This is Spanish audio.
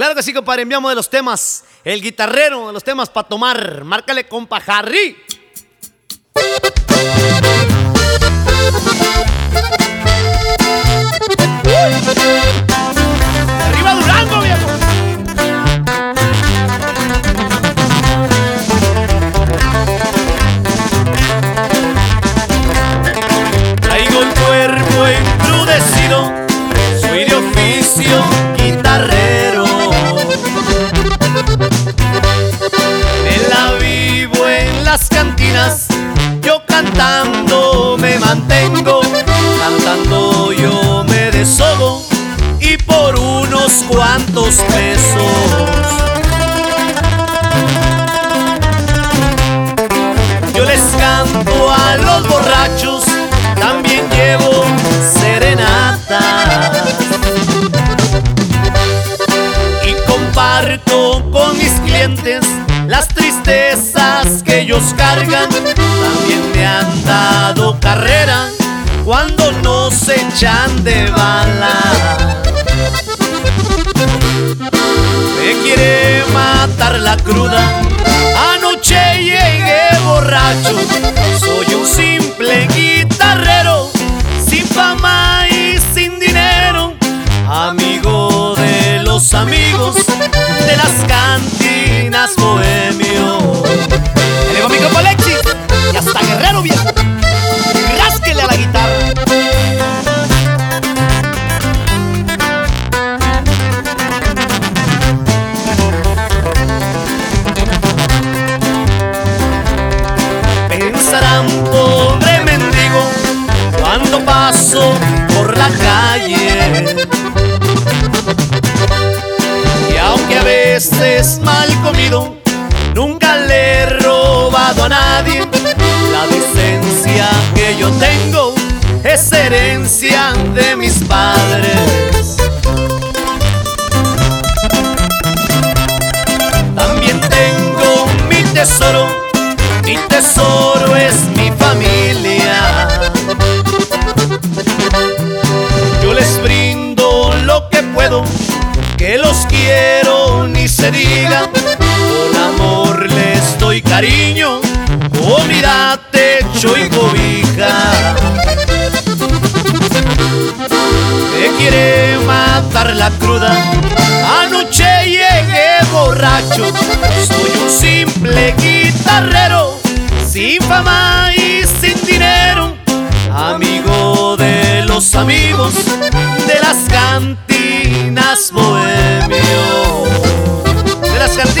Claro que sí, compadre, enviamos de los temas. El guitarrero de los temas para tomar. Márcale, compa Harry. Cuantos pesos. Yo les canto a los borrachos, también llevo serenata. Y comparto con mis clientes las tristezas que ellos cargan. También me han dado carrera cuando nos echan de bala. La cruda. Anoche llegué borracho. Soy un simple guitarrero, sin fama y sin dinero. Amigo de los amigos de las cantinas calle. Y aunque a veces mal comido, nunca le he robado a nadie. La decencia que yo tengo es herencia de mis padres. También tengo mi tesoro, mi tesoro es mi me digan, con amor les doy cariño, comida, techo y cobija. Me quiere matar la cruda, anoche llegué borracho, soy un simple guitarrero, sin fama y sin dinero, amigo de los amigos, de las cantinas bohemios es